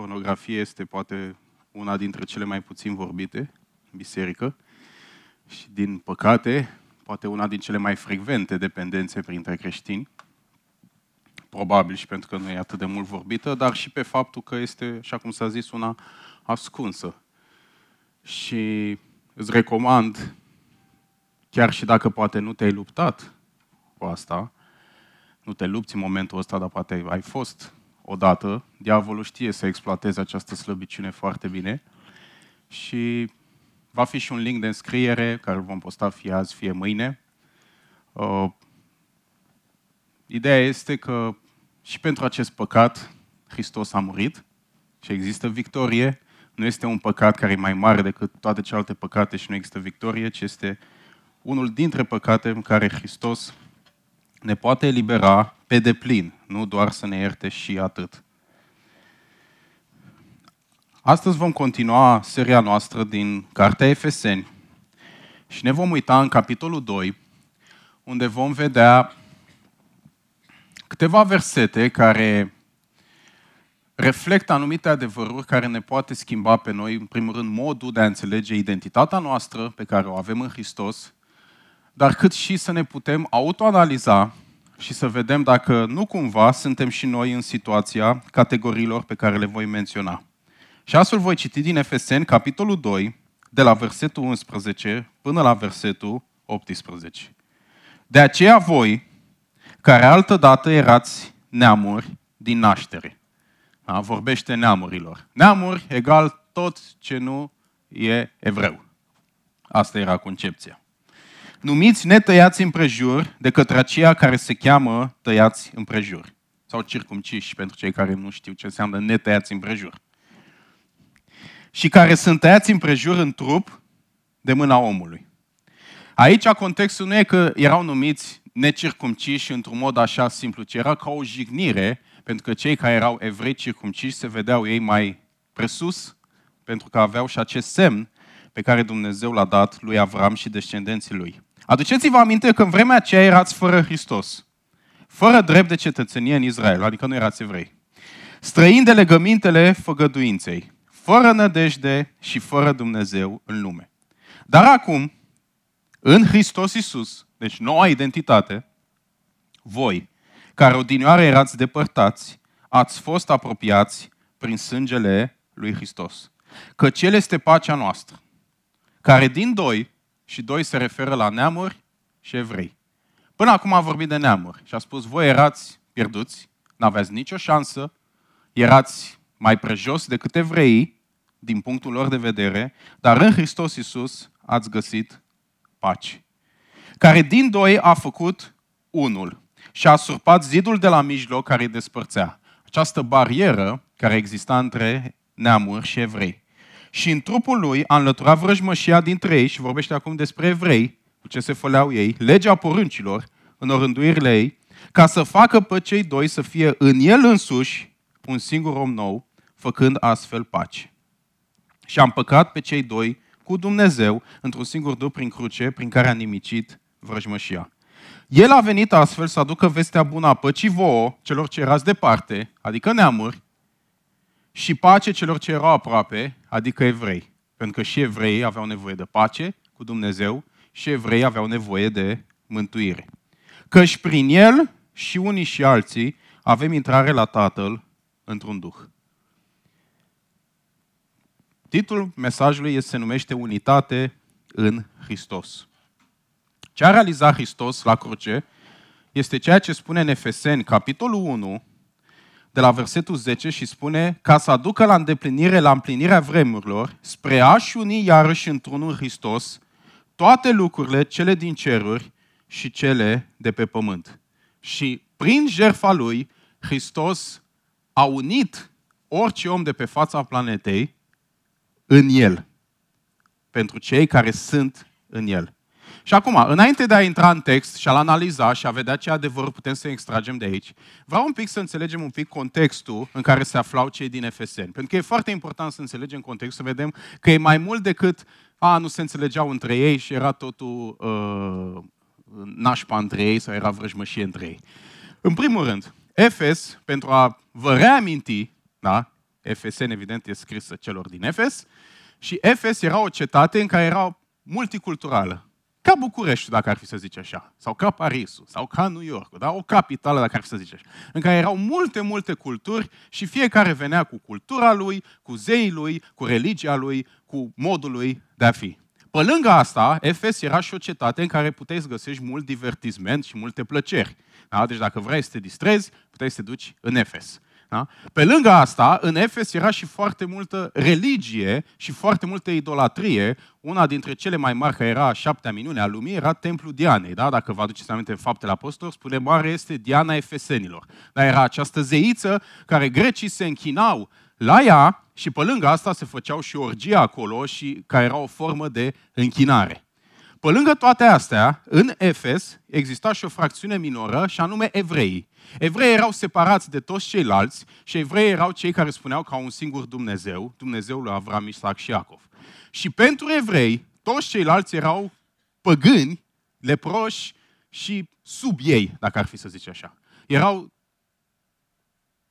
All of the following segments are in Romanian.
pornografie este poate una dintre cele mai puțin vorbite în biserică și, din păcate, poate una din cele mai frecvente dependențe printre creștini. Probabil și pentru că nu e atât de mult vorbită, dar și pe faptul că este, așa cum s-a zis, una ascunsă. Și îți recomand, chiar și dacă poate nu te-ai luptat cu asta, nu te lupți în momentul ăsta, dar poate ai fost odată, diavolul știe să exploateze această slăbiciune foarte bine și va fi și un link de înscriere care îl vom posta fie azi, fie mâine. Uh, ideea este că și pentru acest păcat Hristos a murit și există victorie. Nu este un păcat care e mai mare decât toate celelalte păcate și nu există victorie, ci este unul dintre păcate în care Hristos ne poate elibera pe deplin, nu doar să ne ierte și atât. Astăzi vom continua seria noastră din Cartea Efeseni și ne vom uita în capitolul 2, unde vom vedea câteva versete care reflectă anumite adevăruri care ne poate schimba pe noi, în primul rând, modul de a înțelege identitatea noastră pe care o avem în Hristos, dar cât și să ne putem autoanaliza și să vedem dacă nu cumva suntem și noi în situația categoriilor pe care le voi menționa. Și astfel voi citi din Efeseni, capitolul 2, de la versetul 11 până la versetul 18. De aceea voi, care altădată erați neamuri din naștere. Da? Vorbește neamurilor. Neamuri egal tot ce nu e evreu. Asta era concepția numiți netăiați împrejur de către aceia care se cheamă tăiați împrejur. Sau circumciși, pentru cei care nu știu ce înseamnă netăiați împrejur. Și care sunt tăiați împrejur în trup de mâna omului. Aici contextul nu e că erau numiți necircumciși într-un mod așa simplu, ci era ca o jignire, pentru că cei care erau evrei circumciși se vedeau ei mai presus, pentru că aveau și acest semn pe care Dumnezeu l-a dat lui Avram și descendenții lui. Aduceți-vă aminte că în vremea aceea erați fără Hristos, fără drept de cetățenie în Israel, adică nu erați evrei, străini de legămintele făgăduinței, fără nădejde și fără Dumnezeu în lume. Dar acum, în Hristos Isus, deci noua identitate, voi, care odinioară erați depărtați, ați fost apropiați prin sângele lui Hristos. Că Cel este pacea noastră, care din doi și doi se referă la neamuri și evrei. Până acum a vorbit de neamuri și a spus, voi erați pierduți, n-aveați nicio șansă, erați mai prejos decât evreii, din punctul lor de vedere, dar în Hristos Iisus ați găsit pace. Care din doi a făcut unul și a surpat zidul de la mijloc care îi despărțea. Această barieră care exista între neamuri și evrei și în trupul lui a înlăturat vrăjmășia dintre ei și vorbește acum despre evrei, cu ce se făleau ei, legea poruncilor, în orânduirile ei, ca să facă pe cei doi să fie în el însuși un singur om nou, făcând astfel pace. Și am păcat pe cei doi cu Dumnezeu într-un singur dup prin cruce, prin care a nimicit vrăjmășia. El a venit astfel să aducă vestea bună a păcii vouă, celor ce erați departe, adică neamuri, și pace celor ce erau aproape, adică evrei. Pentru că și evreii aveau nevoie de pace cu Dumnezeu și evreii aveau nevoie de mântuire. Căci prin el și unii și alții avem intrare la Tatăl într-un duh. Titlul mesajului se numește Unitate în Hristos. Ce a realizat Hristos la cruce este ceea ce spune în Efeseni, capitolul 1, de la versetul 10 și spune ca să aducă la îndeplinire, la împlinirea vremurilor, spre a-și uni iarăși într-unul Hristos toate lucrurile, cele din ceruri și cele de pe pământ. Și prin jertfa lui, Hristos a unit orice om de pe fața planetei în el, pentru cei care sunt în el. Și acum, înainte de a intra în text și a-l analiza și a vedea ce adevăr putem să extragem de aici, vreau un pic să înțelegem un pic contextul în care se aflau cei din Efeseni. Pentru că e foarte important să înțelegem contextul, să vedem că e mai mult decât a, nu se înțelegeau între ei și era totul uh, nașpa între ei sau era vrăjmășie între ei. În primul rând, Efes, pentru a vă reaminti, da, Efesen, evident, e scrisă celor din Efes. Și Efes era o cetate în care era multiculturală. Ca București, dacă ar fi să zice așa, sau ca Parisul, sau ca New York, da? o capitală, dacă ar fi să zice așa, în care erau multe, multe culturi și fiecare venea cu cultura lui, cu zeii lui, cu religia lui, cu modul lui de a fi. Pe lângă asta, Efes era și o cetate în care puteai să găsești mult divertisment și multe plăceri. Da? Deci dacă vrei să te distrezi, puteai să te duci în Efes. Da? Pe lângă asta, în Efes era și foarte multă religie și foarte multă idolatrie. Una dintre cele mai mari, care era a șaptea minune a lumii, era Templul Dianei. Da? Dacă vă aduceți aminte în faptele apostolilor, spune mare este Diana Efesenilor. Dar era această zeiță care grecii se închinau la ea și pe lângă asta se făceau și orgie acolo și care era o formă de închinare. Pe lângă toate astea, în Efes exista și o fracțiune minoră, și anume evrei. Evrei erau separați de toți ceilalți și evrei erau cei care spuneau că au un singur Dumnezeu, Dumnezeul lui Avram, Isaac și Iacov. Și pentru evrei, toți ceilalți erau păgâni, leproși și sub ei, dacă ar fi să zice așa. Erau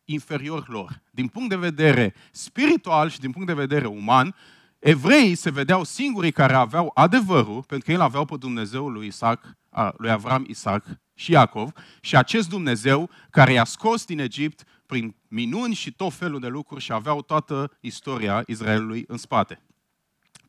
inferior lor. Din punct de vedere spiritual și din punct de vedere uman, evreii se vedeau singurii care aveau adevărul, pentru că ei aveau pe Dumnezeul lui Isaac, lui Avram, Isaac și Iacov, și acest Dumnezeu care i-a scos din Egipt prin minuni și tot felul de lucruri și aveau toată istoria Israelului în spate.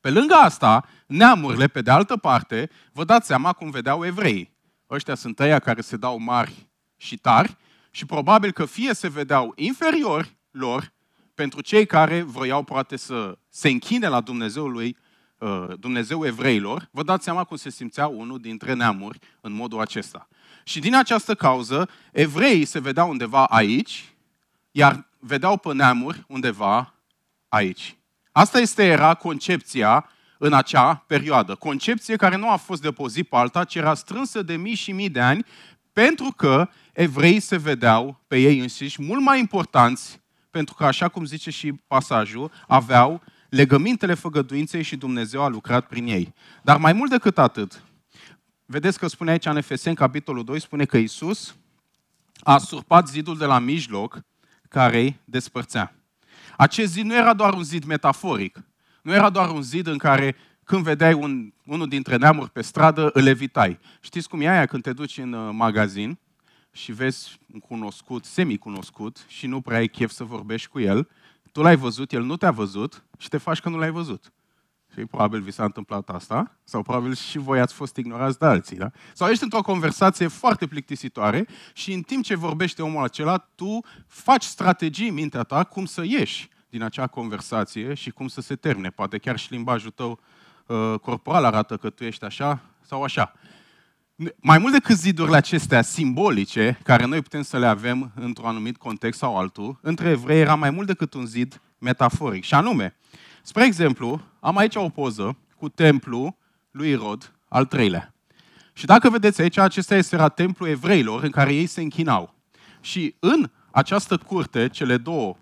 Pe lângă asta, neamurile, pe de altă parte, vă dați seama cum vedeau evreii. Ăștia sunt ăia care se dau mari și tari și probabil că fie se vedeau inferiori lor, pentru cei care vroiau poate să se închine la Dumnezeul lui, uh, Dumnezeu evreilor, vă dați seama cum se simțea unul dintre neamuri în modul acesta. Și din această cauză, evreii se vedeau undeva aici, iar vedeau pe neamuri undeva aici. Asta este era concepția în acea perioadă. Concepție care nu a fost de pe o zi pe alta, ci era strânsă de mii și mii de ani, pentru că evreii se vedeau pe ei înșiși mult mai importanți, pentru că, așa cum zice și pasajul, aveau legămintele făgăduinței și Dumnezeu a lucrat prin ei. Dar mai mult decât atât, vedeți că spune aici în Efeseni, capitolul 2, spune că Isus a surpat zidul de la mijloc care îi despărțea. Acest zid nu era doar un zid metaforic, nu era doar un zid în care când vedeai un, unul dintre neamuri pe stradă, îl evitai. Știți cum e aia când te duci în uh, magazin și vezi un cunoscut, semi-cunoscut și nu prea ai chef să vorbești cu el, tu l-ai văzut, el nu te-a văzut și te faci că nu l-ai văzut. Și probabil vi s-a întâmplat asta, sau probabil și voi ați fost ignorați de alții. Da? Sau ești într-o conversație foarte plictisitoare și în timp ce vorbește omul acela, tu faci strategii în mintea ta cum să ieși din acea conversație și cum să se termine. Poate chiar și șlimbajul tău uh, corporal arată că tu ești așa sau așa. Mai mult decât zidurile acestea simbolice, care noi putem să le avem într-un anumit context sau altul, între evrei era mai mult decât un zid metaforic. Și anume, spre exemplu, am aici o poză cu templul lui Irod, al treilea. Și dacă vedeți aici, acesta este era templul evreilor în care ei se închinau. Și în această curte, cele două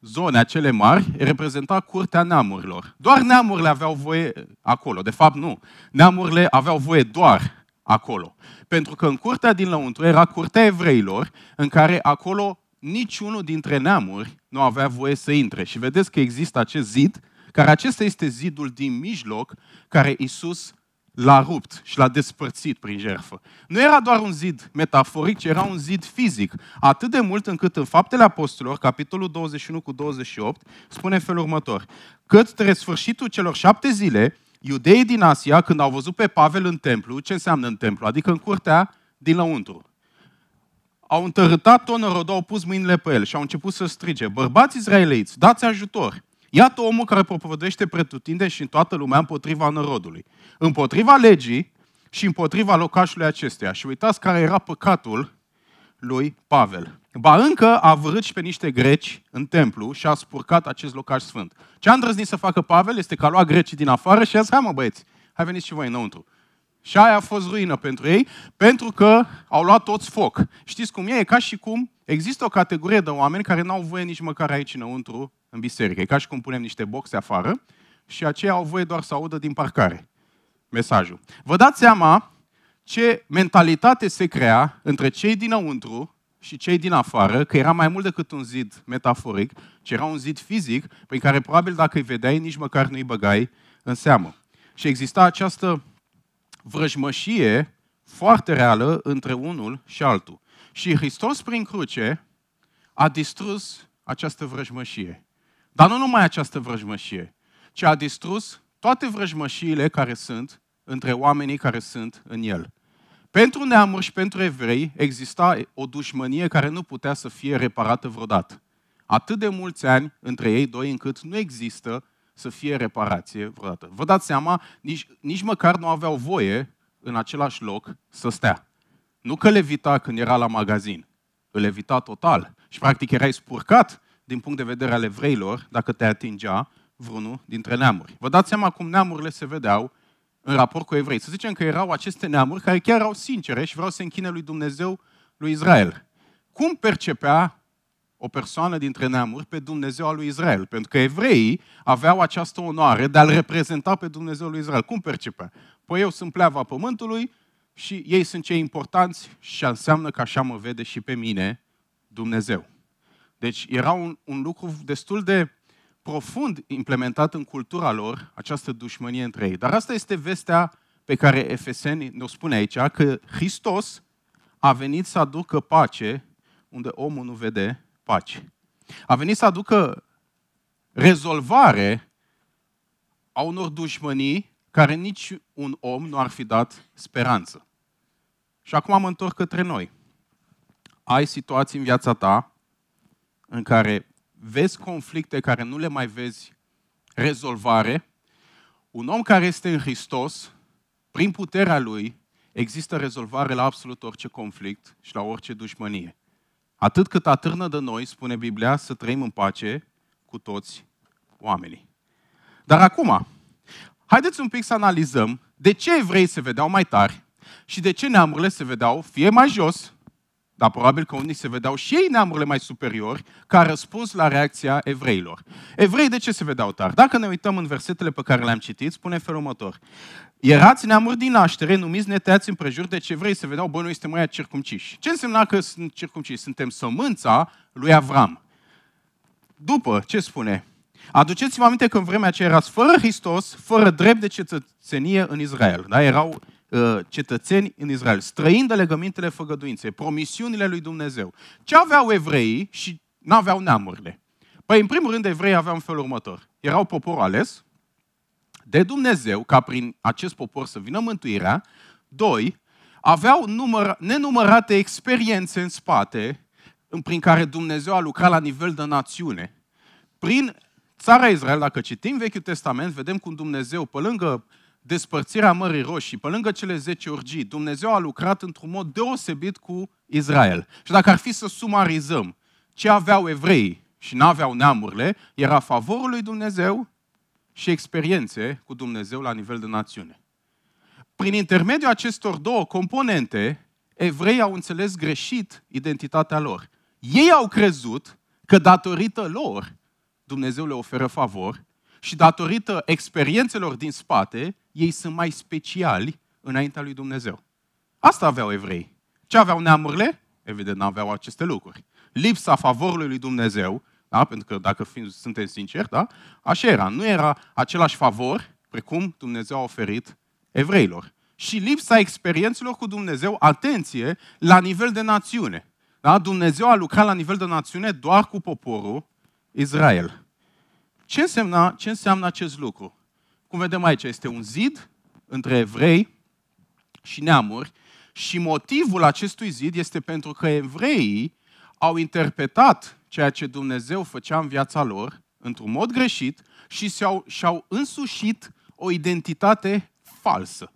zone acele mari, reprezenta curtea neamurilor. Doar neamurile aveau voie acolo. De fapt, nu. Neamurile aveau voie doar acolo. Pentru că în curtea din lăuntru era curtea evreilor, în care acolo niciunul dintre neamuri nu avea voie să intre. Și vedeți că există acest zid, care acesta este zidul din mijloc, care Isus l-a rupt și l-a despărțit prin jertfă. Nu era doar un zid metaforic, ci era un zid fizic. Atât de mult încât în Faptele Apostolilor, capitolul 21 cu 28, spune felul următor. Către sfârșitul celor șapte zile, iudeii din Asia, când au văzut pe Pavel în templu, ce înseamnă în templu? Adică în curtea din lăuntru. Au întărâtat nărodul, au pus mâinile pe el și au început să strige, bărbați izraeliți, dați ajutor! Iată omul care propovădește pretutinde și în toată lumea împotriva narodului. Împotriva legii și împotriva locașului acesteia. Și uitați care era păcatul lui Pavel. Ba încă a vărât și pe niște greci în templu și a spurcat acest locaș sfânt. Ce a îndrăznit să facă Pavel este că a luat grecii din afară și a zis, hai mă băieți, hai veniți și voi înăuntru. Și aia a fost ruină pentru ei, pentru că au luat toți foc. Știți cum e? E ca și cum există o categorie de oameni care n-au voie nici măcar aici înăuntru, în biserică. E ca și cum punem niște boxe afară și aceia au voie doar să audă din parcare mesajul. Vă dați seama ce mentalitate se crea între cei dinăuntru și cei din afară, că era mai mult decât un zid metaforic, ci era un zid fizic, prin care probabil dacă îi vedeai, nici măcar nu îi băgai în seamă. Și exista această vrăjmășie foarte reală între unul și altul. Și Hristos prin cruce a distrus această vrăjmășie. Dar nu numai această vrăjmășie, ci a distrus toate vrăjmășiile care sunt între oamenii care sunt în el. Pentru neamuri și pentru evrei exista o dușmănie care nu putea să fie reparată vreodată. Atât de mulți ani între ei doi încât nu există să fie reparație vreodată. Vă dați seama, nici, nici măcar nu aveau voie în același loc să stea. Nu că levita când era la magazin, îl levita total. Și practic erai spurcat din punct de vedere al evreilor dacă te atingea vreunul dintre neamuri. Vă dați seama cum neamurile se vedeau în raport cu evrei. Să zicem că erau aceste neamuri care chiar erau sincere și vreau să închine lui Dumnezeu, lui Israel. Cum percepea o persoană dintre neamuri pe Dumnezeu al lui Israel? Pentru că evreii aveau această onoare de a-L reprezenta pe Dumnezeu lui Israel. Cum percepea? Păi eu sunt pleava pământului și ei sunt cei importanți și înseamnă că așa mă vede și pe mine Dumnezeu. Deci era un, un lucru destul de profund implementat în cultura lor această dușmănie între ei. Dar asta este vestea pe care Efeseni ne-o spune aici, că Hristos a venit să aducă pace unde omul nu vede pace. A venit să aducă rezolvare a unor dușmănii care nici un om nu ar fi dat speranță. Și acum mă întorc către noi. Ai situații în viața ta în care vezi conflicte care nu le mai vezi rezolvare, un om care este în Hristos, prin puterea lui, există rezolvare la absolut orice conflict și la orice dușmănie. Atât cât atârnă de noi, spune Biblia, să trăim în pace cu toți oamenii. Dar acum, haideți un pic să analizăm de ce evrei se vedeau mai tari și de ce neamurile se vedeau fie mai jos, dar probabil că unii se vedeau și ei neamurile mai superiori ca răspuns la reacția evreilor. Evrei de ce se vedeau tari? Dacă ne uităm în versetele pe care le-am citit, spune felul următor. Erați neamuri din naștere, numiți neteați împrejur, deci evrei se vedeau, băi, noi suntem mai circumciși. Ce însemna că sunt circumciși? Suntem sămânța lui Avram. După, ce spune? Aduceți-vă aminte că în vremea aceea erați fără Hristos, fără drept de cetățenie în Israel. Da? Erau Uh, cetățeni în Israel, străind de legămintele făgăduinței, promisiunile lui Dumnezeu. Ce aveau evreii și nu aveau neamurile? Păi, în primul rând, evreii aveau în felul următor. Erau popor ales de Dumnezeu, ca prin acest popor să vină mântuirea. Doi, aveau număr, nenumărate experiențe în spate prin care Dumnezeu a lucrat la nivel de națiune. Prin țara Israel, dacă citim Vechiul Testament, vedem cum Dumnezeu, pe lângă despărțirea Mării Roșii, pe lângă cele 10 urgii, Dumnezeu a lucrat într-un mod deosebit cu Israel. Și dacă ar fi să sumarizăm ce aveau evrei și nu aveau neamurile, era favorul lui Dumnezeu și experiențe cu Dumnezeu la nivel de națiune. Prin intermediul acestor două componente, evreii au înțeles greșit identitatea lor. Ei au crezut că datorită lor Dumnezeu le oferă favor și datorită experiențelor din spate, ei sunt mai speciali înaintea lui Dumnezeu. Asta aveau evrei. Ce aveau neamurile? Evident, nu aveau aceste lucruri. Lipsa favorului lui Dumnezeu, da? pentru că dacă fiind, suntem sinceri, da? așa era. Nu era același favor precum Dumnezeu a oferit evreilor. Și lipsa experiențelor cu Dumnezeu, atenție, la nivel de națiune. Da? Dumnezeu a lucrat la nivel de națiune doar cu poporul Israel. Ce înseamnă, ce înseamnă acest lucru? Cum vedem aici, este un zid între evrei și neamuri și motivul acestui zid este pentru că evreii au interpretat ceea ce Dumnezeu făcea în viața lor într-un mod greșit și și-au, și-au însușit o identitate falsă.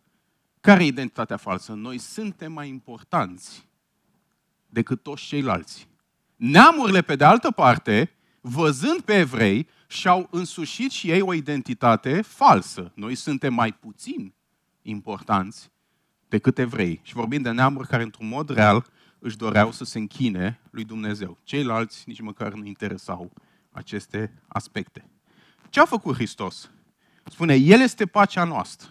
Care e identitatea falsă? Noi suntem mai importanți decât toți ceilalți. Neamurile, pe de altă parte, văzând pe evrei, și-au însușit și ei o identitate falsă. Noi suntem mai puțin importanți decât evrei. Și vorbim de neamuri care, într-un mod real, își doreau să se închine lui Dumnezeu. Ceilalți nici măcar nu interesau aceste aspecte. Ce a făcut Hristos? Spune, El este pacea noastră,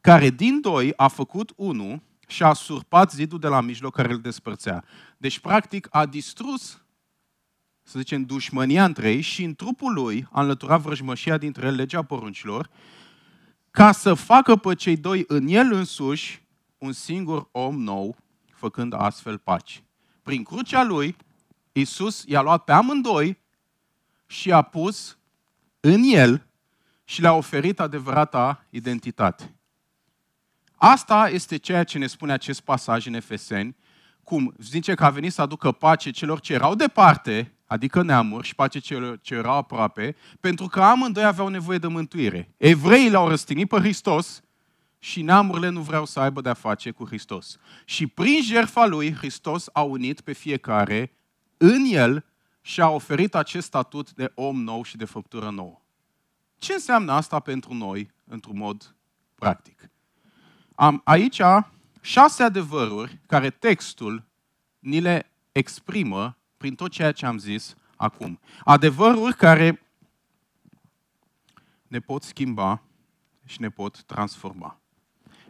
care din doi a făcut unul și a surpat zidul de la mijloc care îl despărțea. Deci, practic, a distrus, să zicem, dușmănia între ei și în trupul lui a înlăturat vrăjmășia dintre el, legea poruncilor, ca să facă pe cei doi în el însuși un singur om nou, făcând astfel pace. Prin crucea lui, Iisus i-a luat pe amândoi și a pus în el și le-a oferit adevărata identitate. Asta este ceea ce ne spune acest pasaj în Efeseni, cum zice că a venit să aducă pace celor ce erau departe, adică neamuri, și pace celor ce erau aproape, pentru că amândoi aveau nevoie de mântuire. Evreii l-au răstignit pe Hristos și neamurile nu vreau să aibă de-a face cu Hristos. Și prin jertfa lui, Hristos a unit pe fiecare în el și a oferit acest statut de om nou și de făptură nouă. Ce înseamnă asta pentru noi, într-un mod practic? Am aici șase adevăruri care textul ni le exprimă prin tot ceea ce am zis acum. Adevăruri care ne pot schimba și ne pot transforma.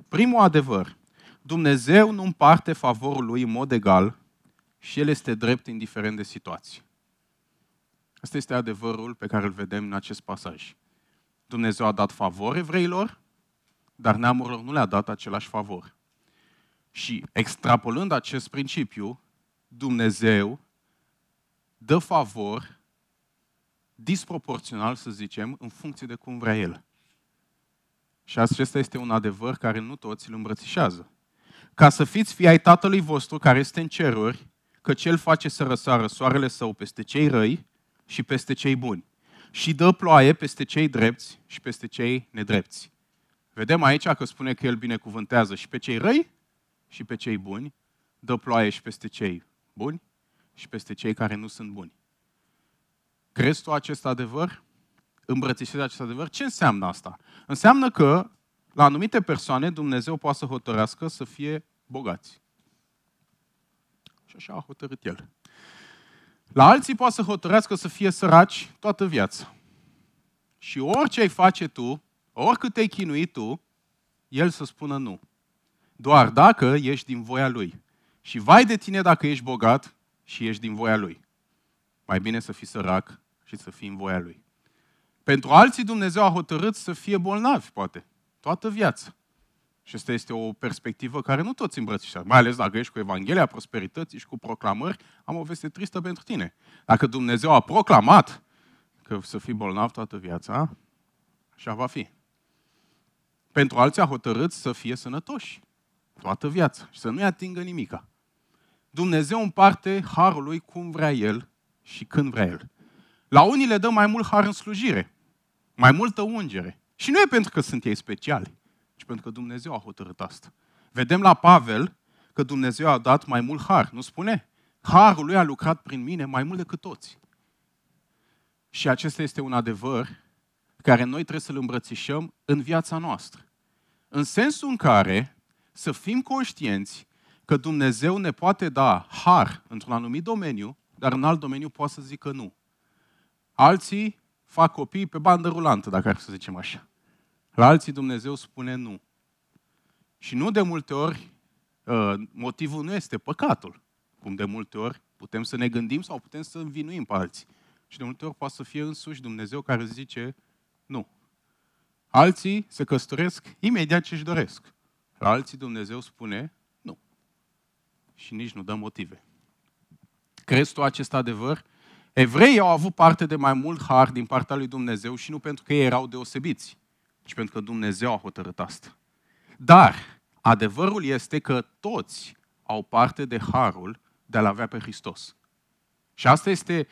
Primul adevăr, Dumnezeu nu împarte favorul lui în mod egal și El este drept indiferent de situație. Asta este adevărul pe care îl vedem în acest pasaj. Dumnezeu a dat favor evreilor, dar neamurilor nu le-a dat același favor. Și extrapolând acest principiu, Dumnezeu dă favor disproporțional, să zicem, în funcție de cum vrea El. Și acesta este un adevăr care nu toți îl îmbrățișează. Ca să fiți fii ai Tatălui vostru care este în ceruri, că Cel face să răsară soarele său peste cei răi și peste cei buni. Și dă ploaie peste cei drepți și peste cei nedrepți. Vedem aici că spune că El binecuvântează și pe cei răi și pe cei buni, dă ploaie și peste cei buni și peste cei care nu sunt buni. Crezi tu acest adevăr? Îmbrățișezi acest adevăr? Ce înseamnă asta? Înseamnă că la anumite persoane Dumnezeu poate să hotărească să fie bogați. Și așa a hotărât El. La alții poate să hotărească să fie săraci toată viața. Și orice ai face tu, oricât te-ai chinuit tu, El să spună nu. Doar dacă ești din voia Lui. Și vai de tine dacă ești bogat și ești din voia Lui. Mai bine să fii sărac și să fii în voia Lui. Pentru alții Dumnezeu a hotărât să fie bolnavi, poate, toată viața. Și asta este o perspectivă care nu toți îmbrățișează. Mai ales dacă ești cu Evanghelia prosperității și cu proclamări, am o veste tristă pentru tine. Dacă Dumnezeu a proclamat că să fii bolnav toată viața, așa va fi. Pentru alții a hotărât să fie sănătoși toată viața și să nu-i atingă nimica. Dumnezeu împarte harul lui cum vrea El și când vrea El. La unii le dă mai mult har în slujire, mai multă ungere. Și nu e pentru că sunt ei speciali, ci pentru că Dumnezeu a hotărât asta. Vedem la Pavel că Dumnezeu a dat mai mult har, nu spune? Harul lui a lucrat prin mine mai mult decât toți. Și acesta este un adevăr care noi trebuie să-l îmbrățișăm în viața noastră. În sensul în care să fim conștienți că Dumnezeu ne poate da har într-un anumit domeniu, dar în alt domeniu poate să zică nu. Alții fac copii pe bandă rulantă, dacă ar să zicem așa. La alții Dumnezeu spune nu. Și nu de multe ori uh, motivul nu este păcatul, cum de multe ori putem să ne gândim sau putem să învinuim pe alții. Și de multe ori poate să fie însuși Dumnezeu care zice nu. Alții se căsătoresc imediat ce își doresc. La alții Dumnezeu spune nu. Și nici nu dă motive. Crezi tu acest adevăr? Evreii au avut parte de mai mult har din partea lui Dumnezeu și nu pentru că ei erau deosebiți, ci pentru că Dumnezeu a hotărât asta. Dar adevărul este că toți au parte de harul de a-L avea pe Hristos. Și asta este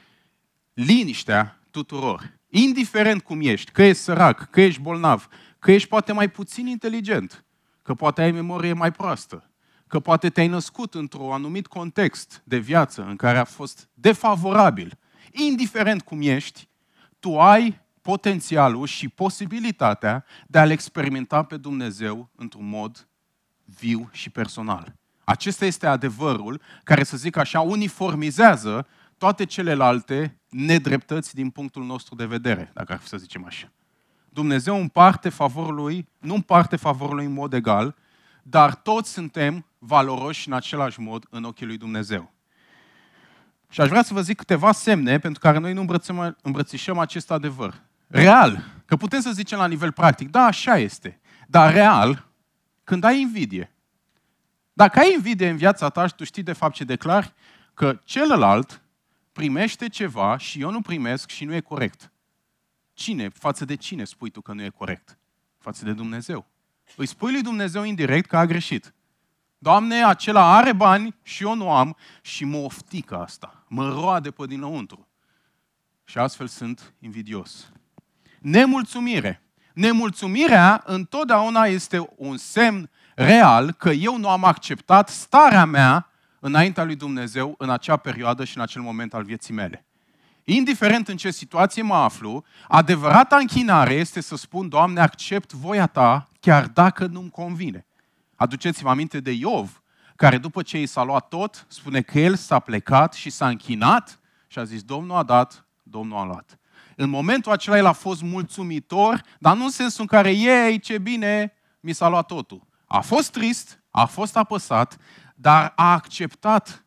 liniștea tuturor. Indiferent cum ești, că ești sărac, că ești bolnav, că ești poate mai puțin inteligent, că poate ai memorie mai proastă, că poate te-ai născut într-un anumit context de viață în care a fost defavorabil, indiferent cum ești, tu ai potențialul și posibilitatea de a-L experimenta pe Dumnezeu într-un mod viu și personal. Acesta este adevărul care, să zic așa, uniformizează toate celelalte nedreptăți din punctul nostru de vedere, dacă ar fi să zicem așa. Dumnezeu împarte favorul lui, nu împarte favorul lui în mod egal, dar toți suntem valoroși în același mod în ochii lui Dumnezeu. Și aș vrea să vă zic câteva semne pentru care noi nu îmbrățișăm acest adevăr. Real, că putem să zicem la nivel practic, da, așa este. Dar real, când ai invidie, dacă ai invidie în viața ta și tu știi de fapt ce declari, că celălalt primește ceva și eu nu primesc și nu e corect. Cine? Față de cine spui tu că nu e corect? Față de Dumnezeu. Îi spui lui Dumnezeu indirect că a greșit. Doamne, acela are bani și eu nu am și mă oftică asta. Mă roade pe dinăuntru. Și astfel sunt invidios. Nemulțumire. Nemulțumirea întotdeauna este un semn real că eu nu am acceptat starea mea înaintea lui Dumnezeu în acea perioadă și în acel moment al vieții mele. Indiferent în ce situație mă aflu, adevărata închinare este să spun, Doamne, accept voia Ta, chiar dacă nu-mi convine. Aduceți-vă aminte de Iov, care după ce i s-a luat tot, spune că el s-a plecat și s-a închinat și a zis, Domnul a dat, Domnul a luat. În momentul acela el a fost mulțumitor, dar nu în sensul în care, ei, ce bine, mi s-a luat totul. A fost trist, a fost apăsat, dar a acceptat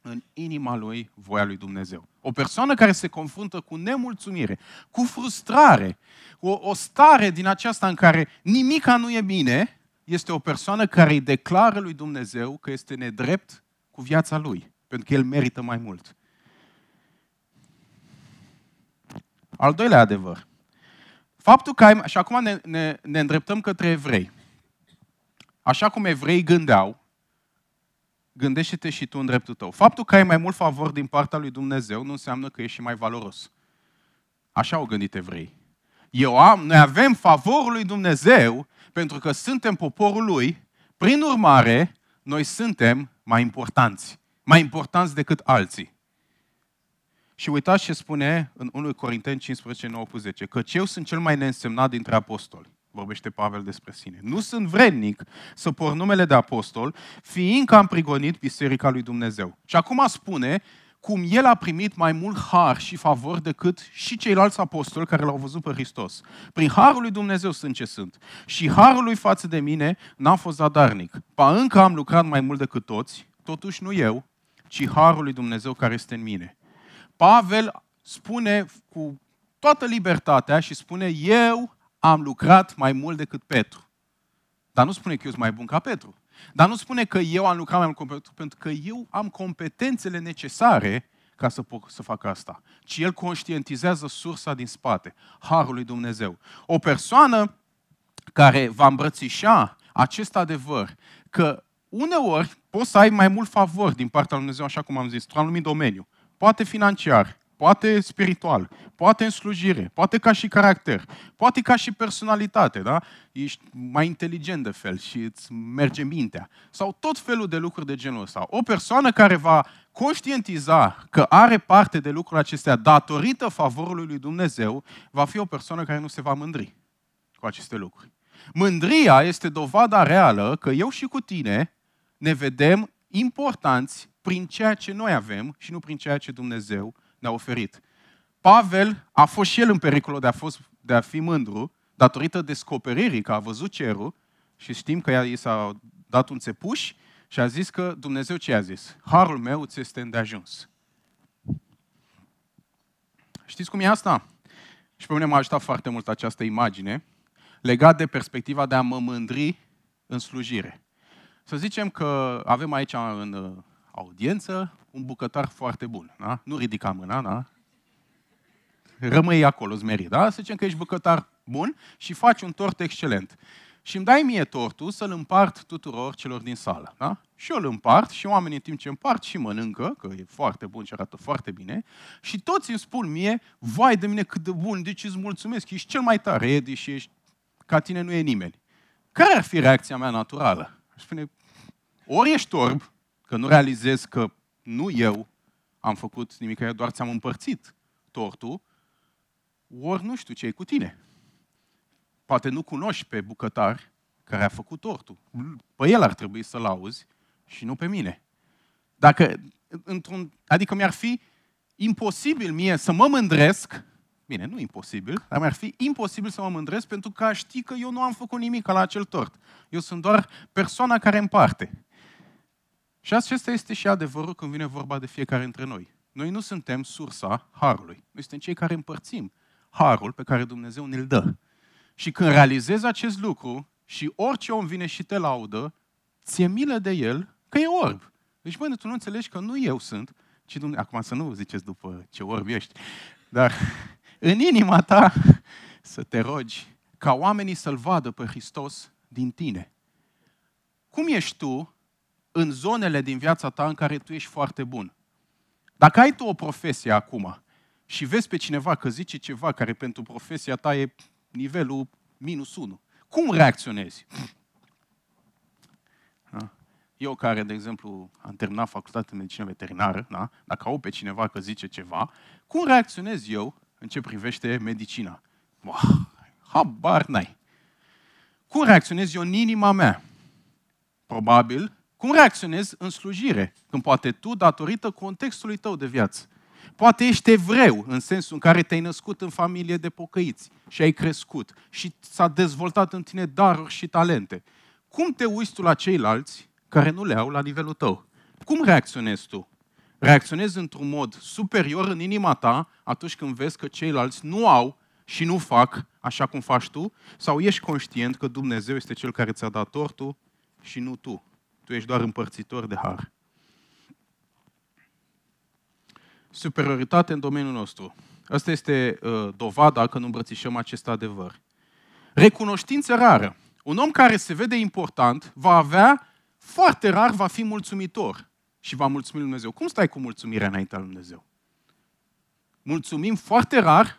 în inima lui voia lui Dumnezeu. O persoană care se confruntă cu nemulțumire, cu frustrare, cu o, o stare din aceasta în care nimica nu e bine, este o persoană care îi declară lui Dumnezeu că este nedrept cu viața lui, pentru că el merită mai mult. Al doilea adevăr. Faptul că ai, și acum ne, ne, ne îndreptăm către evrei. Așa cum evrei gândeau, gândește-te și tu în dreptul tău. Faptul că ai mai mult favor din partea lui Dumnezeu nu înseamnă că ești și mai valoros. Așa au gândit evrei. Eu am, noi avem favorul lui Dumnezeu pentru că suntem poporul lui, prin urmare, noi suntem mai importanți. Mai importanți decât alții. Și uitați ce spune în 1 Corinteni 15, 9 10, că eu sunt cel mai neînsemnat dintre apostoli vorbește Pavel despre sine. Nu sunt vrednic să por numele de apostol, fiindcă am prigonit Biserica lui Dumnezeu. Și acum spune cum el a primit mai mult har și favor decât și ceilalți apostoli care l-au văzut pe Hristos. Prin harul lui Dumnezeu sunt ce sunt. Și harul lui față de mine n-am fost zadarnic. Pa încă am lucrat mai mult decât toți, totuși nu eu, ci harul lui Dumnezeu care este în mine. Pavel spune cu toată libertatea și spune, eu am lucrat mai mult decât Petru. Dar nu spune că eu sunt mai bun ca Petru. Dar nu spune că eu am lucrat mai mult ca Petru, pentru că eu am competențele necesare ca să pot să fac asta. Ci el conștientizează sursa din spate, Harul lui Dumnezeu. O persoană care va îmbrățișa acest adevăr, că uneori poți să ai mai mult favor din partea lui Dumnezeu, așa cum am zis, într-un anumit domeniu. Poate financiar, poate spiritual, poate în slujire, poate ca și caracter, poate ca și personalitate, da? Ești mai inteligent de fel și îți merge mintea. Sau tot felul de lucruri de genul ăsta. O persoană care va conștientiza că are parte de lucrurile acestea datorită favorului lui Dumnezeu, va fi o persoană care nu se va mândri cu aceste lucruri. Mândria este dovada reală că eu și cu tine ne vedem importanți prin ceea ce noi avem și nu prin ceea ce Dumnezeu ne-a oferit. Pavel a fost și el în pericolul de a, fost, de a fi mândru, datorită descoperirii că a văzut cerul și știm că i s-a dat un țepuș și a zis că Dumnezeu ce a zis? Harul meu ți este îndeajuns. Știți cum e asta? Și pe mine m-a ajutat foarte mult această imagine legat de perspectiva de a mă mândri în slujire. Să zicem că avem aici în uh, audiență un bucătar foarte bun. Da? Nu ridica mâna, da? Rămâi acolo, zmerit, da? Să zicem că ești bucătar bun și faci un tort excelent. Și îmi dai mie tortul să-l împart tuturor celor din sală. Da? Și eu îl împart și oamenii în timp ce împart și mănâncă, că e foarte bun și arată foarte bine, și toți îmi spun mie, vai de mine cât de bun, deci îți mulțumesc, ești cel mai tare, Edi, și ești... ca tine nu e nimeni. Care ar fi reacția mea naturală? Aș spune, ori ești orb, că nu realizezi că nu eu am făcut nimic, eu doar ți-am împărțit tortul, ori nu știu ce e cu tine. Poate nu cunoști pe bucătar care a făcut tortul. Pe el ar trebui să-l auzi și nu pe mine. Dacă, într-un, adică mi-ar fi imposibil mie să mă mândresc, bine, nu imposibil, dar mi-ar fi imposibil să mă mândresc pentru că știi că eu nu am făcut nimic la acel tort. Eu sunt doar persoana care împarte. Și acesta este și adevărul când vine vorba de fiecare dintre noi. Noi nu suntem sursa harului. Noi suntem cei care împărțim harul pe care Dumnezeu ne-l dă. Și când realizezi acest lucru și orice om vine și te laudă, ți-e milă de el că e orb. Deci, bă, tu nu înțelegi că nu eu sunt, ci Dumnezeu. Acum să nu ziceți după ce orb ești, dar în inima ta să te rogi ca oamenii să-L vadă pe Hristos din tine. Cum ești tu în zonele din viața ta în care tu ești foarte bun? Dacă ai tu o profesie acum și vezi pe cineva că zice ceva care pentru profesia ta e nivelul minus 1, cum reacționezi? Da? Eu care, de exemplu, am terminat facultatea de medicină veterinară, da? dacă au pe cineva că zice ceva, cum reacționez eu în ce privește medicina? Boah, habar n-ai. Cum reacționez eu în inima mea? Probabil. Cum reacționez în slujire? Când poate tu, datorită contextului tău de viață. Poate ești evreu, în sensul în care te-ai născut în familie de pocăiți și ai crescut și s-a dezvoltat în tine daruri și talente. Cum te uiți tu la ceilalți care nu le au la nivelul tău? Cum reacționezi tu? Reacționezi într-un mod superior în inima ta atunci când vezi că ceilalți nu au și nu fac așa cum faci tu? Sau ești conștient că Dumnezeu este Cel care ți-a dat tortul și nu tu? Tu ești doar împărțitor de har. Superioritate în domeniul nostru. Asta este uh, dovada că nu îmbrățișăm acest adevăr. Recunoștință rară. Un om care se vede important va avea, foarte rar, va fi mulțumitor și va mulțumi Lui Dumnezeu. Cum stai cu mulțumirea înaintea Lui Dumnezeu? Mulțumim foarte rar,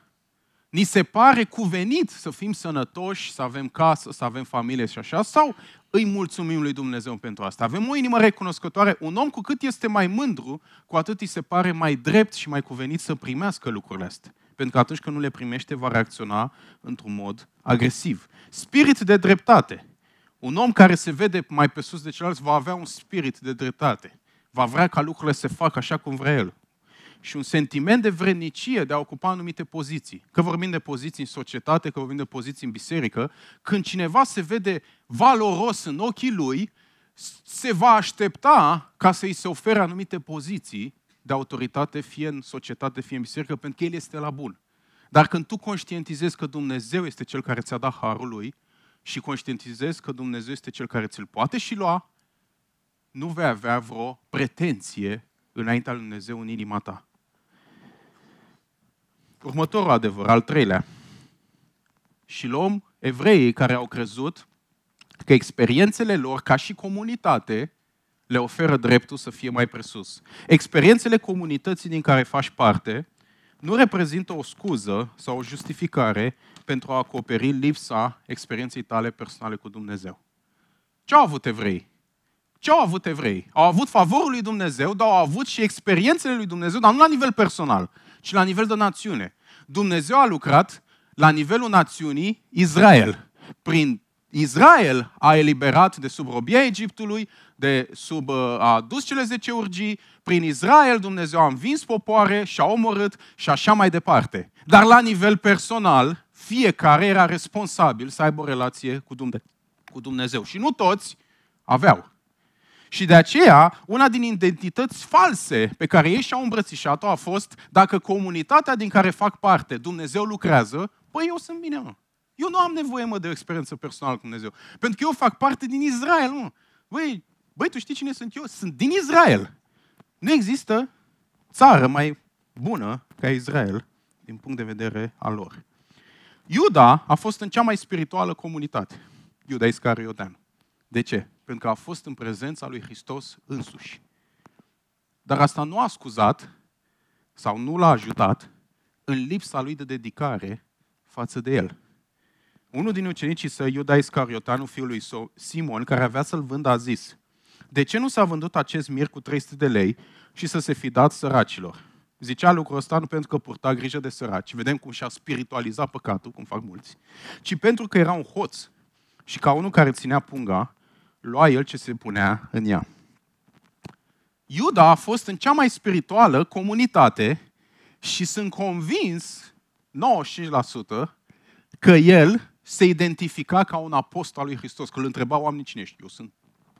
ni se pare cuvenit să fim sănătoși, să avem casă, să avem familie și așa, sau îi mulțumim lui Dumnezeu pentru asta. Avem o inimă recunoscătoare. Un om cu cât este mai mândru, cu atât îi se pare mai drept și mai cuvenit să primească lucrurile astea. Pentru că atunci când nu le primește, va reacționa într-un mod agresiv. Spirit de dreptate. Un om care se vede mai pe sus de ceilalți va avea un spirit de dreptate. Va vrea ca lucrurile să se facă așa cum vrea el și un sentiment de vrednicie de a ocupa anumite poziții. Că vorbim de poziții în societate, că vorbim de poziții în biserică, când cineva se vede valoros în ochii lui, se va aștepta ca să îi se ofere anumite poziții de autoritate, fie în societate, fie în biserică, pentru că el este la bun. Dar când tu conștientizezi că Dumnezeu este Cel care ți-a dat harul lui și conștientizezi că Dumnezeu este Cel care ți-l poate și lua, nu vei avea vreo pretenție înaintea lui Dumnezeu în inima ta. Următorul adevăr, al treilea. Și luăm evreii care au crezut că experiențele lor ca și comunitate le oferă dreptul să fie mai presus. Experiențele comunității din care faci parte nu reprezintă o scuză sau o justificare pentru a acoperi lipsa experienței tale personale cu Dumnezeu. Ce au avut evrei? Ce au avut evrei? Au avut favorul lui Dumnezeu, dar au avut și experiențele lui Dumnezeu, dar nu la nivel personal ci la nivel de națiune. Dumnezeu a lucrat la nivelul națiunii Israel. Prin Israel a eliberat de sub robia Egiptului, de sub, uh, a adus cele 10 urgii, prin Israel Dumnezeu a învins popoare și a omorât și așa mai departe. Dar la nivel personal, fiecare era responsabil să aibă o relație cu Dumnezeu. Și nu toți aveau. Și de aceea, una din identități false pe care ei și-au îmbrățișat-o a fost, dacă comunitatea din care fac parte, Dumnezeu lucrează, păi eu sunt bine, mă. Eu nu am nevoie, mă, de o experiență personală cu Dumnezeu. Pentru că eu fac parte din Israel, mă. Băi, băi, tu știi cine sunt eu? Sunt din Israel. Nu există țară mai bună ca Israel din punct de vedere al lor. Iuda a fost în cea mai spirituală comunitate. Iuda Iscariotean. De ce? Pentru că a fost în prezența lui Hristos însuși. Dar asta nu a scuzat sau nu l-a ajutat în lipsa lui de dedicare față de el. Unul din ucenicii săi, Iuda Iscarioteanu, fiul lui Simon, care avea să-l vândă, a zis, de ce nu s-a vândut acest mir cu 300 de lei și să se fi dat săracilor? Zicea lucrul ăsta nu pentru că purta grijă de săraci, vedem cum și-a spiritualizat păcatul, cum fac mulți, ci pentru că era un hoț și ca unul care ținea punga, lua el ce se punea în ea. Iuda a fost în cea mai spirituală comunitate și sunt convins, 95%, că el se identifica ca un apostol al lui Hristos, că îl întreba oamenii cine ești. Eu sunt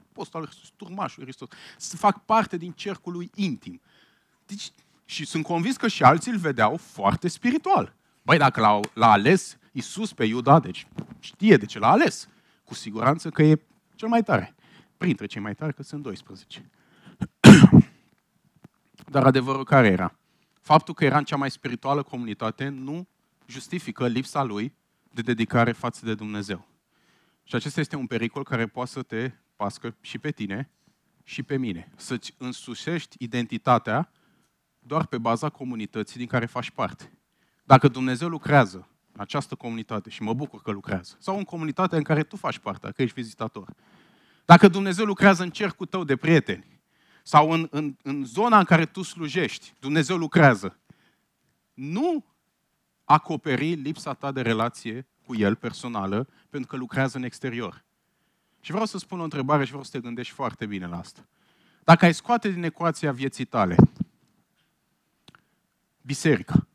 apostol Hristos, turmașul Hristos, să fac parte din cercul lui intim. Deci, și sunt convins că și alții îl vedeau foarte spiritual. Băi, dacă l-a, l-a ales Isus pe Iuda, deci știe de ce l-a ales. Cu siguranță că e cel mai tare. Printre cei mai tari, că sunt 12. Dar adevărul care era? Faptul că era în cea mai spirituală comunitate nu justifică lipsa lui de dedicare față de Dumnezeu. Și acesta este un pericol care poate să te pască și pe tine și pe mine. Să-ți însușești identitatea doar pe baza comunității din care faci parte. Dacă Dumnezeu lucrează în această comunitate, și mă bucur că lucrează, sau în comunitatea în care tu faci parte, că ești vizitator, dacă Dumnezeu lucrează în cercul tău de prieteni, sau în, în, în zona în care tu slujești, Dumnezeu lucrează, nu acoperi lipsa ta de relație cu El personală, pentru că lucrează în exterior. Și vreau să spun o întrebare și vreau să te gândești foarte bine la asta. Dacă ai scoate din ecuația vieții tale biserica,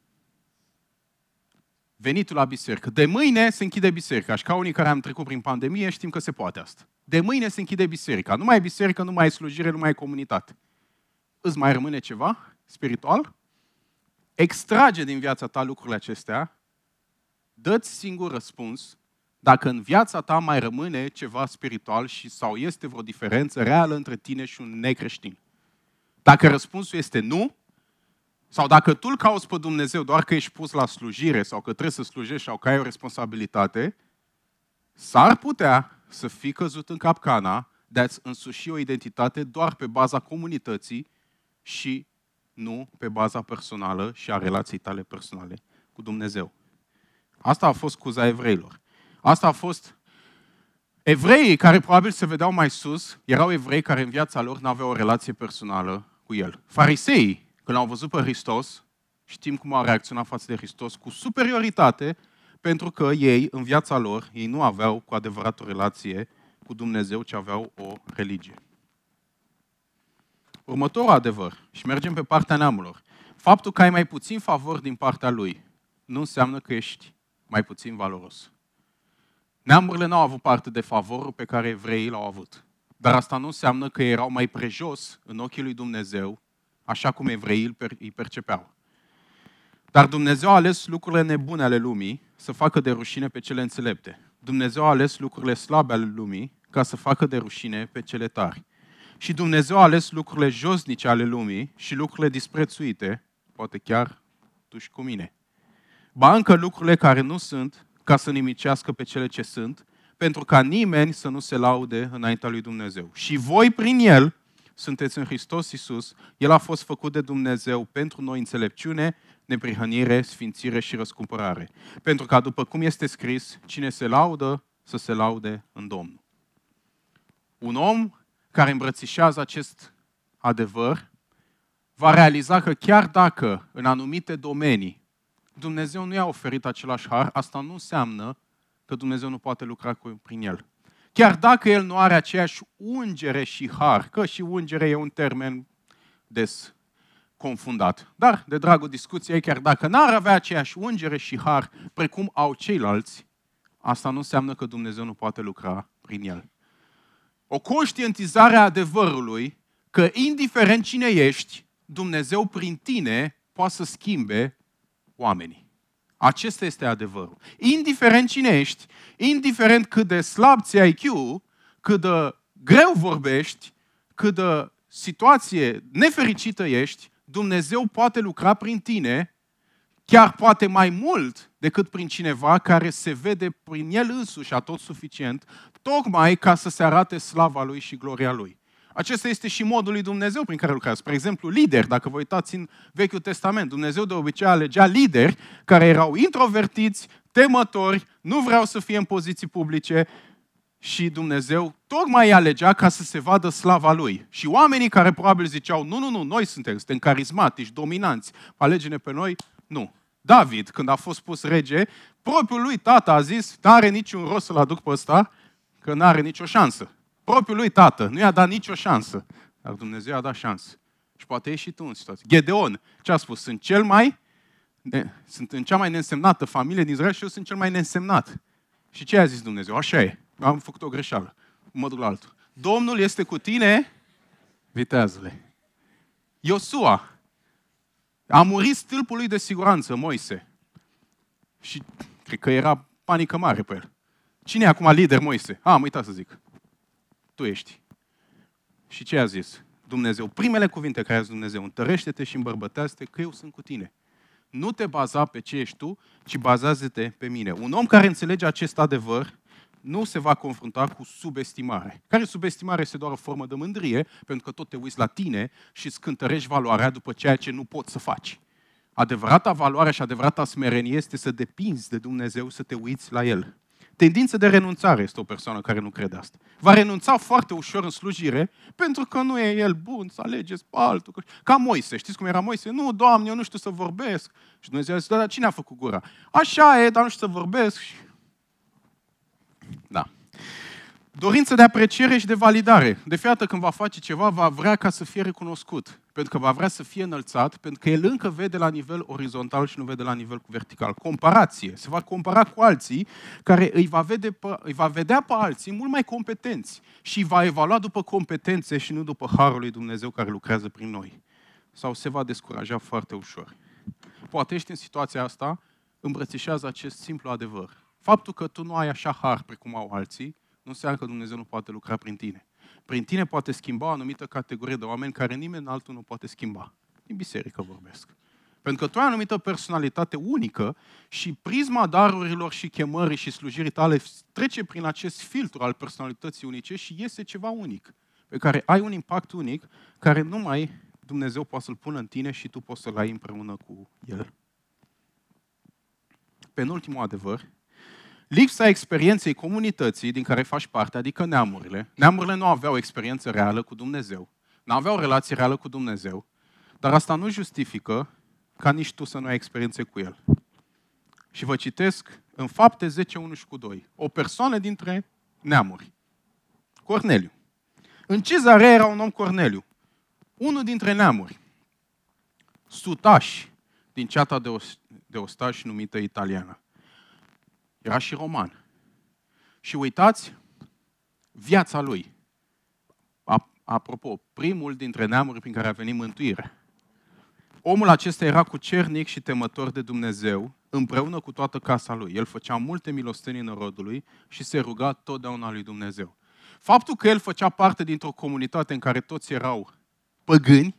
venitul la biserică, de mâine se închide biserica și ca unii care am trecut prin pandemie știm că se poate asta. De mâine se închide biserica. Nu mai e biserică, nu mai e slujire, nu mai e comunitate. Îți mai rămâne ceva spiritual? Extrage din viața ta lucrurile acestea, dă-ți singur răspuns dacă în viața ta mai rămâne ceva spiritual și sau este vreo diferență reală între tine și un necreștin. Dacă răspunsul este nu, sau dacă tu îl cauți pe Dumnezeu doar că ești pus la slujire sau că trebuie să slujești sau că ai o responsabilitate, s-ar putea să fii căzut în capcana de a-ți însuși o identitate doar pe baza comunității și nu pe baza personală și a relației tale personale cu Dumnezeu. Asta a fost cuza evreilor. Asta a fost evreii care probabil se vedeau mai sus, erau evrei care în viața lor nu aveau o relație personală cu El. Fariseii, când au văzut pe Hristos, știm cum au reacționat față de Hristos, cu superioritate, pentru că ei, în viața lor, ei nu aveau cu adevărat o relație cu Dumnezeu, ci aveau o religie. Următorul adevăr, și mergem pe partea neamurilor, faptul că ai mai puțin favor din partea lui nu înseamnă că ești mai puțin valoros. Neamurile nu au avut parte de favorul pe care evreii l-au avut. Dar asta nu înseamnă că erau mai prejos în ochii lui Dumnezeu, așa cum evreii îi percepeau. Dar Dumnezeu a ales lucrurile nebune ale lumii să facă de rușine pe cele înțelepte. Dumnezeu a ales lucrurile slabe ale lumii ca să facă de rușine pe cele tari. Și Dumnezeu a ales lucrurile josnice ale lumii și lucrurile disprețuite, poate chiar tu și cu mine. Ba încă lucrurile care nu sunt, ca să nimicească pe cele ce sunt, pentru ca nimeni să nu se laude înaintea lui Dumnezeu. Și voi prin El sunteți în Hristos Iisus, El a fost făcut de Dumnezeu pentru noi înțelepciune, neprihănire, sfințire și răscumpărare. Pentru ca, după cum este scris, cine se laudă, să se laude în Domnul. Un om care îmbrățișează acest adevăr va realiza că chiar dacă în anumite domenii Dumnezeu nu i-a oferit același har, asta nu înseamnă că Dumnezeu nu poate lucra cu, prin el. Chiar dacă el nu are aceeași ungere și har, că și ungere e un termen des confundat. Dar, de dragul discuției, chiar dacă n-ar avea aceeași ungere și har precum au ceilalți, asta nu înseamnă că Dumnezeu nu poate lucra prin el. O conștientizare a adevărului că, indiferent cine ești, Dumnezeu prin tine poate să schimbe oamenii. Acesta este adevărul. Indiferent cine ești, indiferent cât de slab ți IQ, cât de greu vorbești, cât de situație nefericită ești, Dumnezeu poate lucra prin tine, chiar poate mai mult decât prin cineva care se vede prin el însuși tot suficient, tocmai ca să se arate slava lui și gloria lui. Acesta este și modul lui Dumnezeu prin care lucrează. Spre exemplu, lideri, dacă vă uitați în Vechiul Testament, Dumnezeu de obicei alegea lideri care erau introvertiți, temători, nu vreau să fie în poziții publice și Dumnezeu tocmai îi alegea ca să se vadă slava Lui. Și oamenii care probabil ziceau, nu, nu, nu, noi suntem, suntem carismatici, dominanți, alege-ne pe noi, nu. David, când a fost pus rege, propriul lui tata a zis, nu are niciun rost să-l aduc pe ăsta, că nu are nicio șansă. Propriul lui tată nu i-a dat nicio șansă, dar Dumnezeu i-a dat șansă. Și poate e și tu în situație. Gedeon, ce a spus? Sunt cel mai, sunt în cea mai neînsemnată familie din Israel și eu sunt cel mai neînsemnat. Și ce a zis Dumnezeu? Așa e. Am făcut o greșeală. Mă duc la altul. Domnul este cu tine, viteazule. Iosua. A murit stâlpul lui de siguranță, Moise. Și cred că era panică mare pe el. Cine e acum lider, Moise? A, am uitat să zic. Tu ești. Și ce a zis? Dumnezeu. Primele cuvinte care a zis Dumnezeu. Întărește-te și îmbărbătează-te că eu sunt cu tine. Nu te baza pe ce ești tu, ci bazează-te pe mine. Un om care înțelege acest adevăr nu se va confrunta cu subestimare. Care subestimare este doar o formă de mândrie, pentru că tot te uiți la tine și îți cântărești valoarea după ceea ce nu poți să faci. Adevărata valoare și adevărata smerenie este să depinzi de Dumnezeu, să te uiți la El. Tendință de renunțare este o persoană care nu crede asta. Va renunța foarte ușor în slujire pentru că nu e el bun să alegeți pe altul. Ca Moise. Știți cum era Moise? Nu, Doamne, eu nu știu să vorbesc. Și Dumnezeu a zis, dar cine a făcut gura? Așa e, dar nu știu să vorbesc. Da. Dorință de apreciere și de validare. De fiată când va face ceva, va vrea ca să fie recunoscut. Pentru că va vrea să fie înălțat, pentru că el încă vede la nivel orizontal și nu vede la nivel vertical. Comparație. Se va compara cu alții care îi va, vede pe, îi va vedea pe alții mult mai competenți și va evalua după competențe și nu după harul lui Dumnezeu care lucrează prin noi. Sau se va descuraja foarte ușor. Poate ești în situația asta, îmbrățișează acest simplu adevăr. Faptul că tu nu ai așa har precum au alții, nu înseamnă că Dumnezeu nu poate lucra prin tine. Prin tine poate schimba o anumită categorie de oameni care nimeni altul nu poate schimba. Din biserică vorbesc. Pentru că tu ai o anumită personalitate unică și prisma darurilor și chemării și slujirii tale trece prin acest filtru al personalității unice și iese ceva unic, pe care ai un impact unic, care numai Dumnezeu poate să-l pună în tine și tu poți să-l ai împreună cu El. Penultimul adevăr lipsa experienței comunității din care faci parte, adică neamurile. Neamurile nu aveau experiență reală cu Dumnezeu. Nu aveau relație reală cu Dumnezeu. Dar asta nu justifică ca nici tu să nu ai experiențe cu El. Și vă citesc în fapte 10, 1 și cu 2. O persoană dintre neamuri. Corneliu. În Cezarea era un om Corneliu. Unul dintre neamuri. Sutași din ceata de, de ostași numită italiană. Era și roman. Și uitați viața lui. Apropo, primul dintre neamuri prin care a venit mântuire. Omul acesta era cu cernic și temător de Dumnezeu, împreună cu toată casa lui. El făcea multe milostenii în rodului și se ruga totdeauna lui Dumnezeu. Faptul că el făcea parte dintr-o comunitate în care toți erau păgâni,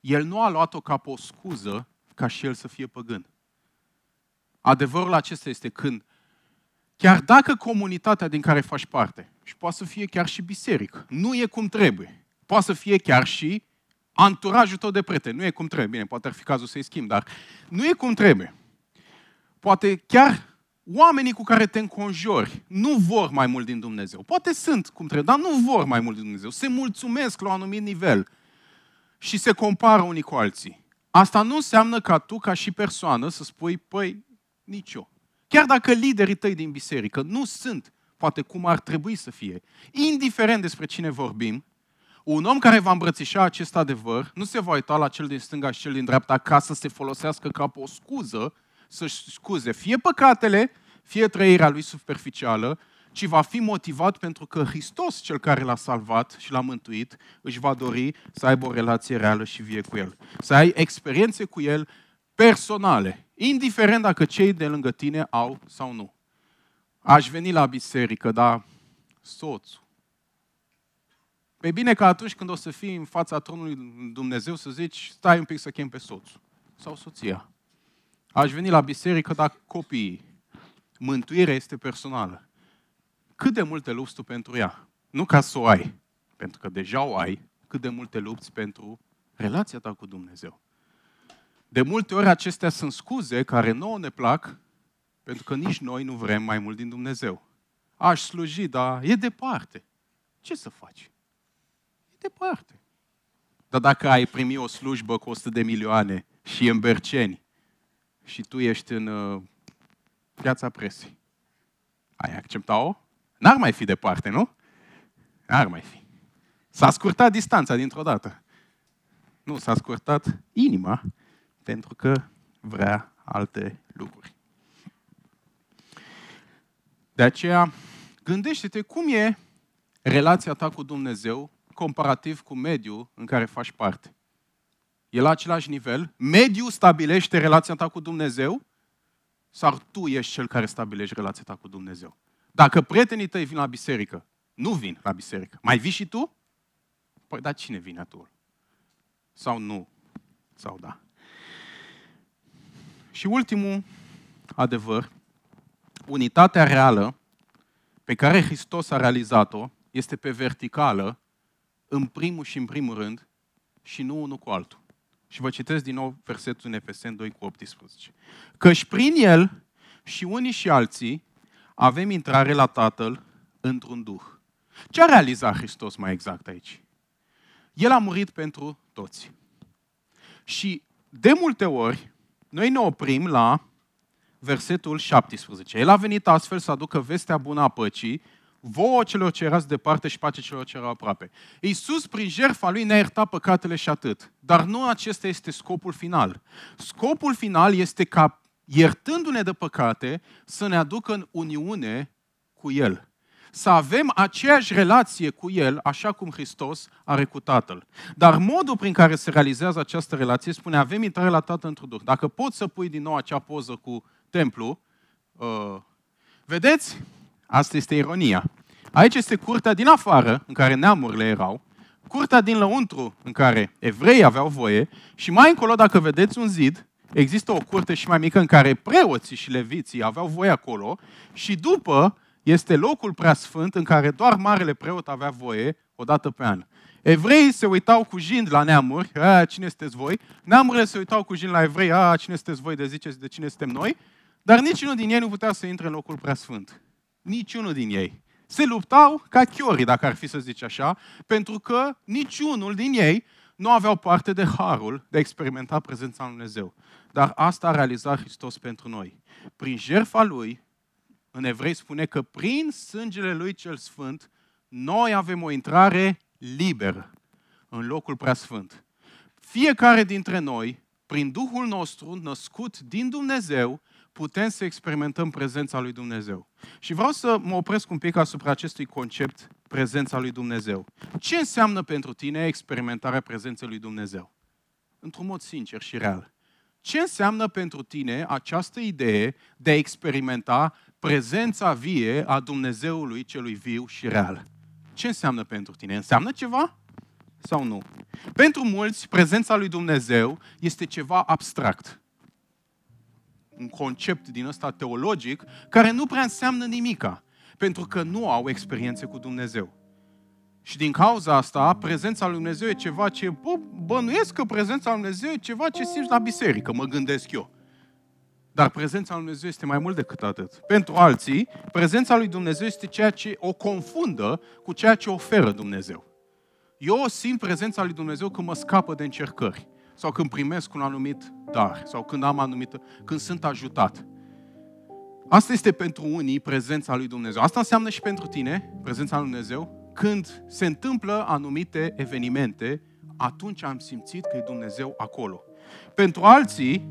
el nu a luat-o ca pe o scuză ca și el să fie păgân. Adevărul acesta este când Chiar dacă comunitatea din care faci parte, și poate să fie chiar și biserică, nu e cum trebuie, poate să fie chiar și anturajul tău de prieteni, nu e cum trebuie, bine, poate ar fi cazul să-i schimb, dar nu e cum trebuie. Poate chiar oamenii cu care te înconjori nu vor mai mult din Dumnezeu. Poate sunt cum trebuie, dar nu vor mai mult din Dumnezeu. Se mulțumesc la un anumit nivel și se compară unii cu alții. Asta nu înseamnă ca tu, ca și persoană, să spui, păi, nici eu. Chiar dacă liderii tăi din biserică nu sunt, poate cum ar trebui să fie, indiferent despre cine vorbim, un om care va îmbrățișa acest adevăr nu se va uita la cel din stânga și cel din dreapta ca să se folosească ca o scuză să-și scuze fie păcatele, fie trăirea lui superficială, ci va fi motivat pentru că Hristos, cel care l-a salvat și l-a mântuit, își va dori să aibă o relație reală și vie cu El. Să ai experiențe cu El personale, indiferent dacă cei de lângă tine au sau nu. Aș veni la biserică, dar soțul. Pe bine că atunci când o să fii în fața tronului Dumnezeu să zici, stai un pic să chem pe soțul sau soția. Aș veni la biserică, dar copiii. Mântuirea este personală. Cât de multe lupți tu pentru ea? Nu ca să o ai, pentru că deja o ai, cât de multe lupți pentru relația ta cu Dumnezeu. De multe ori acestea sunt scuze care nouă ne plac, pentru că nici noi nu vrem mai mult din Dumnezeu. Aș sluji, dar e departe. Ce să faci? E departe. Dar dacă ai primi o slujbă cu 100 de milioane și în Berceni și tu ești în uh, piața presei, ai accepta-o? N-ar mai fi departe, nu? N-ar mai fi. S-a scurtat distanța dintr-o dată. Nu, s-a scurtat inima pentru că vrea alte lucruri. De aceea, gândește-te cum e relația ta cu Dumnezeu comparativ cu mediul în care faci parte? E la același nivel? Mediul stabilește relația ta cu Dumnezeu? Sau tu ești cel care stabilești relația ta cu Dumnezeu? Dacă prietenii tăi vin la biserică, nu vin la biserică, mai vii și tu? Păi, dar cine vine tu? Sau nu? Sau da? Și ultimul adevăr, unitatea reală pe care Hristos a realizat-o este pe verticală, în primul și în primul rând, și nu unul cu altul. Și vă citesc din nou versetul în Efesen 2 cu 18. Căci prin el și unii și alții avem intrare la Tatăl într-un duh. Ce a realizat Hristos mai exact aici? El a murit pentru toți. Și de multe ori, noi ne oprim la versetul 17. El a venit astfel să aducă vestea bună a păcii, vouă celor ce erați departe și pace celor ce erau aproape. Iisus, prin jertfa lui, ne-a iertat păcatele și atât. Dar nu acesta este scopul final. Scopul final este ca, iertându-ne de păcate, să ne aducă în uniune cu El să avem aceeași relație cu El, așa cum Hristos are cu Tatăl. Dar modul prin care se realizează această relație spune, avem intrare la Tatăl într-un Duh. Dacă poți să pui din nou acea poză cu templu, uh, vedeți? Asta este ironia. Aici este curtea din afară, în care neamurile erau, curtea din lăuntru, în care evrei aveau voie, și mai încolo, dacă vedeți un zid, există o curte și mai mică în care preoții și leviții aveau voie acolo, și după este locul preasfânt în care doar marele preot avea voie o dată pe an. Evreii se uitau cu jind la neamuri, a, cine sunteți voi? Neamurile se uitau cu jind la evrei, a, cine sunteți voi de ziceți de cine suntem noi? Dar niciunul din ei nu putea să intre în locul preasfânt. Niciunul din ei. Se luptau ca chiorii, dacă ar fi să zici așa, pentru că niciunul din ei nu aveau parte de harul de a experimenta prezența lui Dumnezeu. Dar asta a realizat Hristos pentru noi. Prin jertfa Lui, în evrei spune că prin sângele lui cel sfânt, noi avem o intrare liberă în locul preasfânt. Fiecare dintre noi, prin Duhul nostru născut din Dumnezeu, putem să experimentăm prezența lui Dumnezeu. Și vreau să mă opresc un pic asupra acestui concept, prezența lui Dumnezeu. Ce înseamnă pentru tine experimentarea prezenței lui Dumnezeu? Într-un mod sincer și real. Ce înseamnă pentru tine această idee de a experimenta prezența vie a Dumnezeului celui viu și real. Ce înseamnă pentru tine? Înseamnă ceva sau nu? Pentru mulți, prezența lui Dumnezeu este ceva abstract. Un concept din ăsta teologic care nu prea înseamnă nimica, pentru că nu au experiențe cu Dumnezeu. Și din cauza asta, prezența lui Dumnezeu e ceva ce, bă, bănuiesc că prezența lui Dumnezeu e ceva ce simți la biserică, mă gândesc eu. Dar prezența lui Dumnezeu este mai mult decât atât. Pentru alții, prezența lui Dumnezeu este ceea ce o confundă cu ceea ce oferă Dumnezeu. Eu simt prezența lui Dumnezeu când mă scapă de încercări sau când primesc un anumit dar sau când am anumită, când sunt ajutat. Asta este pentru unii prezența lui Dumnezeu. Asta înseamnă și pentru tine, prezența lui Dumnezeu, când se întâmplă anumite evenimente, atunci am simțit că e Dumnezeu acolo. Pentru alții,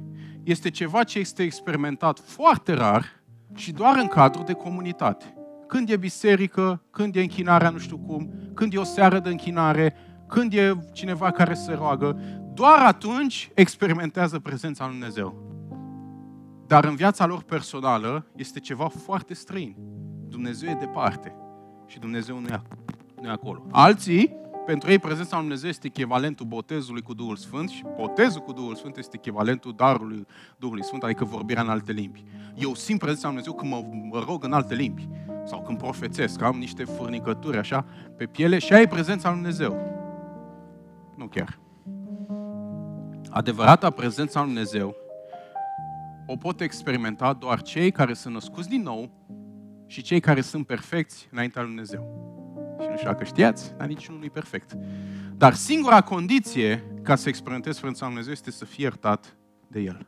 este ceva ce este experimentat foarte rar și doar în cadrul de comunitate. Când e biserică, când e închinarea nu știu cum, când e o seară de închinare, când e cineva care se roagă, doar atunci experimentează prezența lui Dumnezeu. Dar în viața lor personală este ceva foarte străin. Dumnezeu e departe și Dumnezeu nu e, nu e acolo. Alții pentru ei prezența lui Dumnezeu este echivalentul botezului cu Duhul Sfânt și botezul cu Duhul Sfânt este echivalentul darului Duhului Sfânt, adică vorbirea în alte limbi. Eu simt prezența lui Dumnezeu când mă, mă rog în alte limbi sau când profețesc, am niște furnicături așa pe piele și ai prezența lui Dumnezeu. Nu chiar. Adevărata prezența lui Dumnezeu o pot experimenta doar cei care sunt născuți din nou și cei care sunt perfecți înaintea lui Dumnezeu. Și nu știu dacă știați, dar niciunul nu e perfect. Dar singura condiție ca să experimentezi Sfântul lui Dumnezeu este să fii iertat de El.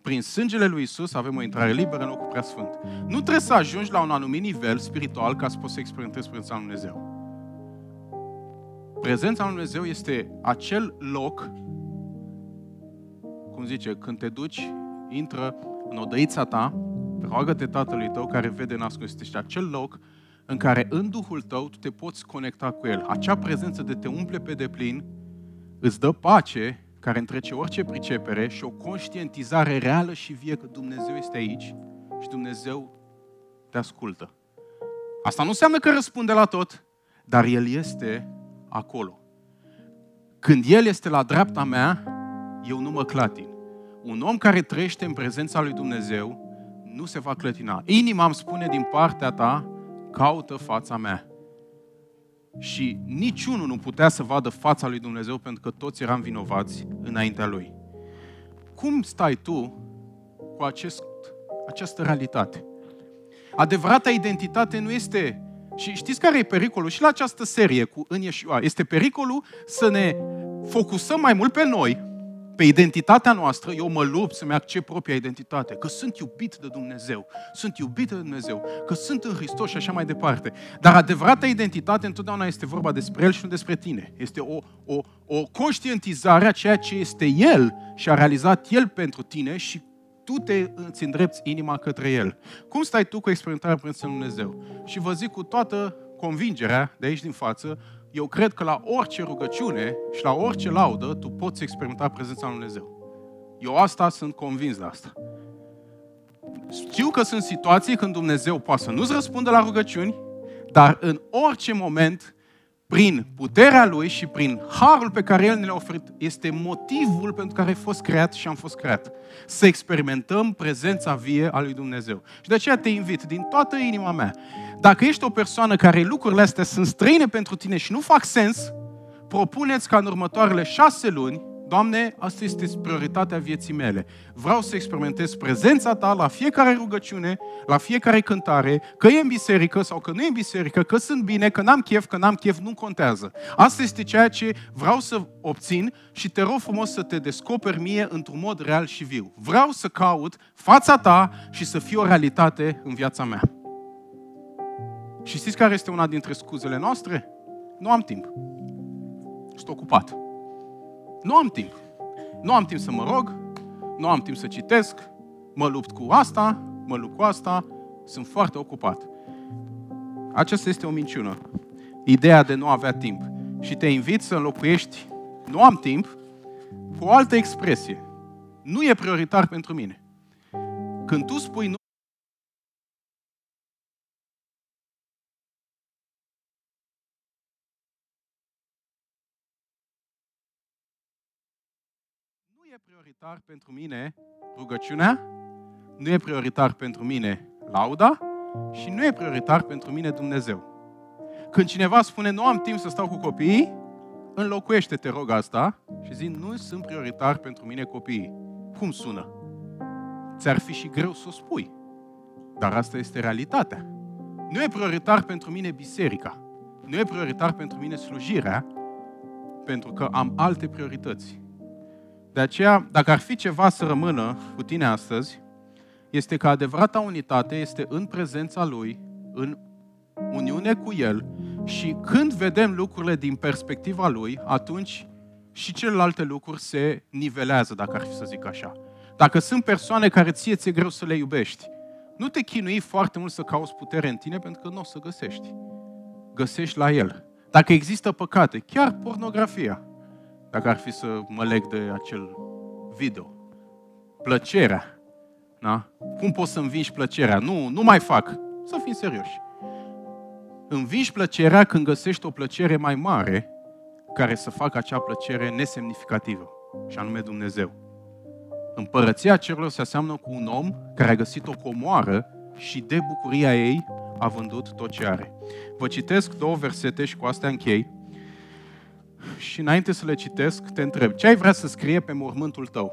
Prin sângele lui Isus avem o intrare liberă în locul prea sfânt. Nu trebuie să ajungi la un anumit nivel spiritual ca să poți să experimentezi Sfântul lui Dumnezeu. Prezența lui Dumnezeu este acel loc, cum zice, când te duci, intră în odăița ta, roagă-te Tatălui tău care vede în ascuns. Este acel loc în care în Duhul tău tu te poți conecta cu El. Acea prezență de te umple pe deplin îți dă pace care întrece orice pricepere și o conștientizare reală și vie că Dumnezeu este aici și Dumnezeu te ascultă. Asta nu înseamnă că răspunde la tot, dar El este acolo. Când El este la dreapta mea, eu nu mă clatin. Un om care trăiește în prezența lui Dumnezeu nu se va clătina. Inima îmi spune din partea ta, caută fața mea. Și niciunul nu putea să vadă fața lui Dumnezeu pentru că toți eram vinovați înaintea lui. Cum stai tu cu acest, această realitate? Adevărata identitate nu este... Și știți care e pericolul? Și la această serie cu În Yeshua. Este pericolul să ne focusăm mai mult pe noi, pe identitatea noastră, eu mă lupt să-mi accept propria identitate, că sunt iubit de Dumnezeu, sunt iubit de Dumnezeu, că sunt în Hristos și așa mai departe. Dar adevărata identitate întotdeauna este vorba despre El și nu despre tine. Este o, o, o conștientizare a ceea ce este El și a realizat El pentru tine și tu te îți îndrepți inima către El. Cum stai tu cu experimentarea Prințului Dumnezeu? Și vă zic cu toată convingerea de aici din față, eu cred că la orice rugăciune și la orice laudă tu poți experimenta prezența lui Dumnezeu. Eu asta sunt convins de asta. Știu că sunt situații când Dumnezeu poate să nu-ți răspundă la rugăciuni, dar în orice moment, prin puterea Lui și prin harul pe care El ne l-a oferit, este motivul pentru care ai fost creat și am fost creat. Să experimentăm prezența vie a lui Dumnezeu. Și de aceea te invit din toată inima mea dacă ești o persoană care lucrurile astea sunt străine pentru tine și nu fac sens, propuneți ca în următoarele șase luni, Doamne, asta este prioritatea vieții mele. Vreau să experimentez prezența Ta la fiecare rugăciune, la fiecare cântare, că e în biserică sau că nu e în biserică, că sunt bine, că n-am chef, că n-am chef, nu contează. Asta este ceea ce vreau să obțin și te rog frumos să te descoperi mie într-un mod real și viu. Vreau să caut fața Ta și să fie o realitate în viața mea. Și știți care este una dintre scuzele noastre? Nu am timp. Sunt ocupat. Nu am timp. Nu am timp să mă rog, nu am timp să citesc, mă lupt cu asta, mă lupt cu asta, sunt foarte ocupat. Aceasta este o minciună. Ideea de nu avea timp. Și te invit să înlocuiești nu am timp cu o altă expresie. Nu e prioritar pentru mine. Când tu spui nu e prioritar pentru mine rugăciunea, nu e prioritar pentru mine lauda și nu e prioritar pentru mine Dumnezeu. Când cineva spune nu am timp să stau cu copiii, înlocuiește, te rog, asta și zi nu sunt prioritar pentru mine copiii. Cum sună? Ți-ar fi și greu să o spui. Dar asta este realitatea. Nu e prioritar pentru mine biserica. Nu e prioritar pentru mine slujirea, pentru că am alte priorități. De aceea, dacă ar fi ceva să rămână cu tine astăzi, este că adevărata unitate este în prezența Lui, în uniune cu El și când vedem lucrurile din perspectiva Lui, atunci și celelalte lucruri se nivelează, dacă ar fi să zic așa. Dacă sunt persoane care ție ți-e greu să le iubești, nu te chinui foarte mult să cauți putere în tine, pentru că nu o să găsești. Găsești la El. Dacă există păcate, chiar pornografia, dacă ar fi să mă leg de acel video. Plăcerea. Da? Cum poți să învingi plăcerea? Nu, nu mai fac. Să fim serioși. Învingi plăcerea când găsești o plăcere mai mare care să facă acea plăcere nesemnificativă, și anume Dumnezeu. Împărăția cerurilor se aseamnă cu un om care a găsit o comoară și de bucuria ei a vândut tot ce are. Vă citesc două versete și cu astea închei și înainte să le citesc, te întreb, ce ai vrea să scrie pe mormântul tău?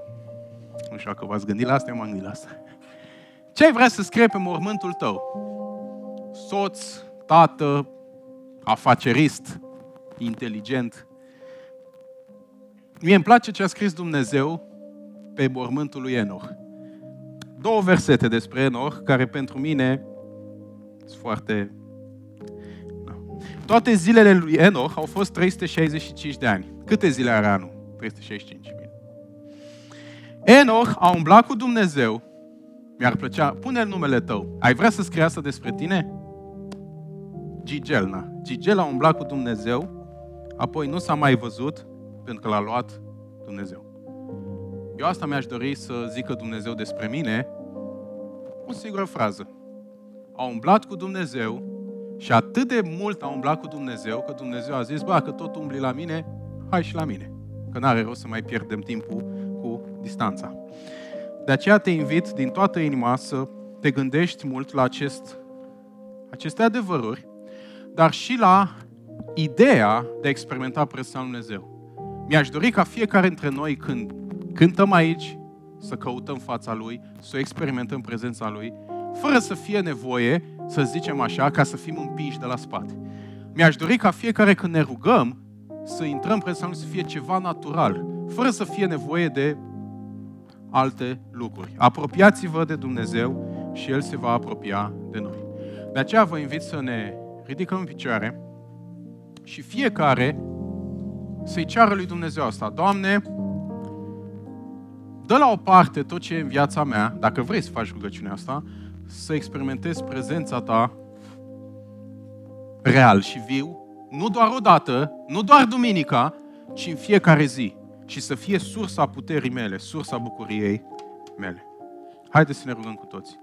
Nu știu dacă v-ați gândit la asta, eu m-am gândit la asta. Ce ai vrea să scrie pe mormântul tău? Soț, tată, afacerist, inteligent. Mie îmi place ce a scris Dumnezeu pe mormântul lui Enoch. Două versete despre Enoch, care pentru mine sunt foarte toate zilele lui Enoch au fost 365 de ani. Câte zile are anul? 365. Bine. Enoch a umblat cu Dumnezeu. Mi-ar plăcea, pune numele tău. Ai vrea să scrie asta despre tine? Gigelna. Gigel a umblat cu Dumnezeu, apoi nu s-a mai văzut pentru că l-a luat Dumnezeu. Eu asta mi-aș dori să zică Dumnezeu despre mine, o singură frază. A umblat cu Dumnezeu și atât de mult a umblat cu Dumnezeu, că Dumnezeu a zis, bă, că tot umbli la mine, hai și la mine. Că n-are rost să mai pierdem timpul cu distanța. De aceea te invit din toată inima să te gândești mult la acest, aceste adevăruri, dar și la ideea de a experimenta prezența lui Dumnezeu. Mi-aș dori ca fiecare dintre noi, când cântăm aici, să căutăm fața Lui, să experimentăm prezența Lui, fără să fie nevoie, să zicem așa, ca să fim împinși de la spate. Mi-aș dori ca fiecare când ne rugăm, să intrăm în prezența Lui, să fie ceva natural, fără să fie nevoie de alte lucruri. Apropiați-vă de Dumnezeu și El se va apropia de noi. De aceea vă invit să ne ridicăm în picioare și fiecare să-i ceară lui Dumnezeu asta. Doamne, dă la o parte tot ce e în viața mea, dacă vrei să faci rugăciunea asta, să experimentezi prezența ta real și viu, nu doar o dată, nu doar duminica, ci în fiecare zi. Și să fie sursa puterii mele, sursa bucuriei mele. Haideți să ne rugăm cu toții.